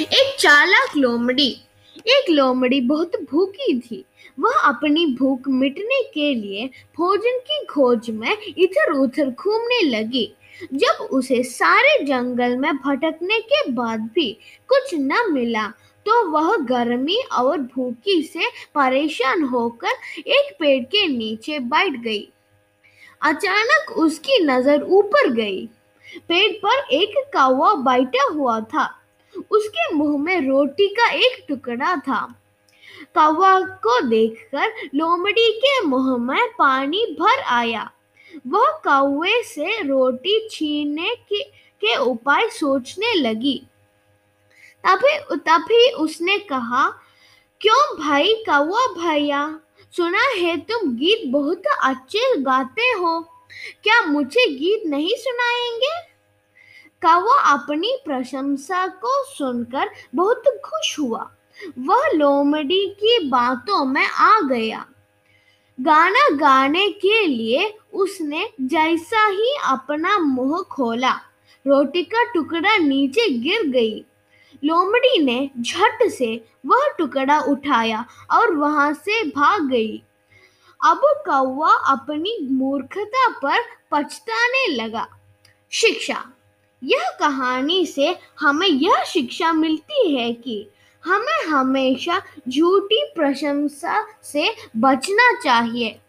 एक चालाक लोमड़ी। एक लोमड़ी बहुत भूखी थी। वह अपनी भूख मिटने के लिए भोजन की खोज में इधर उधर घूमने लगी। जब उसे सारे जंगल में भटकने के बाद भी कुछ न मिला तो वह गर्मी और भूखी से परेशान होकर एक पेड़ के नीचे बैठ गई। अचानक उसकी नज़र ऊपर गई। पेड़ पर एक कौवा बैठा हुआ था। उसके मुँह में रोटी का एक टुकड़ा था। कौवा को देखकर लोमड़ी के मुँह में पानी भर आया। वह कौवे से रोटी छीनने के, के उपाय सोचने लगी। तभी तभी उसने कहा क्यों भाई कौवा भैया? सुना है तुम गीत बहुत अच्छे गाते हो। क्या मुझे गीत नहीं सुनाएँगे? कौवा अपनी प्रशंसा को सुनकर बहुत खुश हुआ। वह लोमड़ी की बातों में आ गया। गाना गाने के लिए उसने जैसा ही अपना मुँह खोला, रोटी का टुकड़ा नीचे गिर गई। लोमड़ी ने झट से वह टुकड़ा उठाया और वहाँ से भाग गई। अब कौवा अपनी मूर्खता पर पछताने लगा। शिक्षा यह कहानी से हमें यह शिक्षा मिलती है कि हमें हमेशा झूठी प्रशंसा से बचना चाहिए।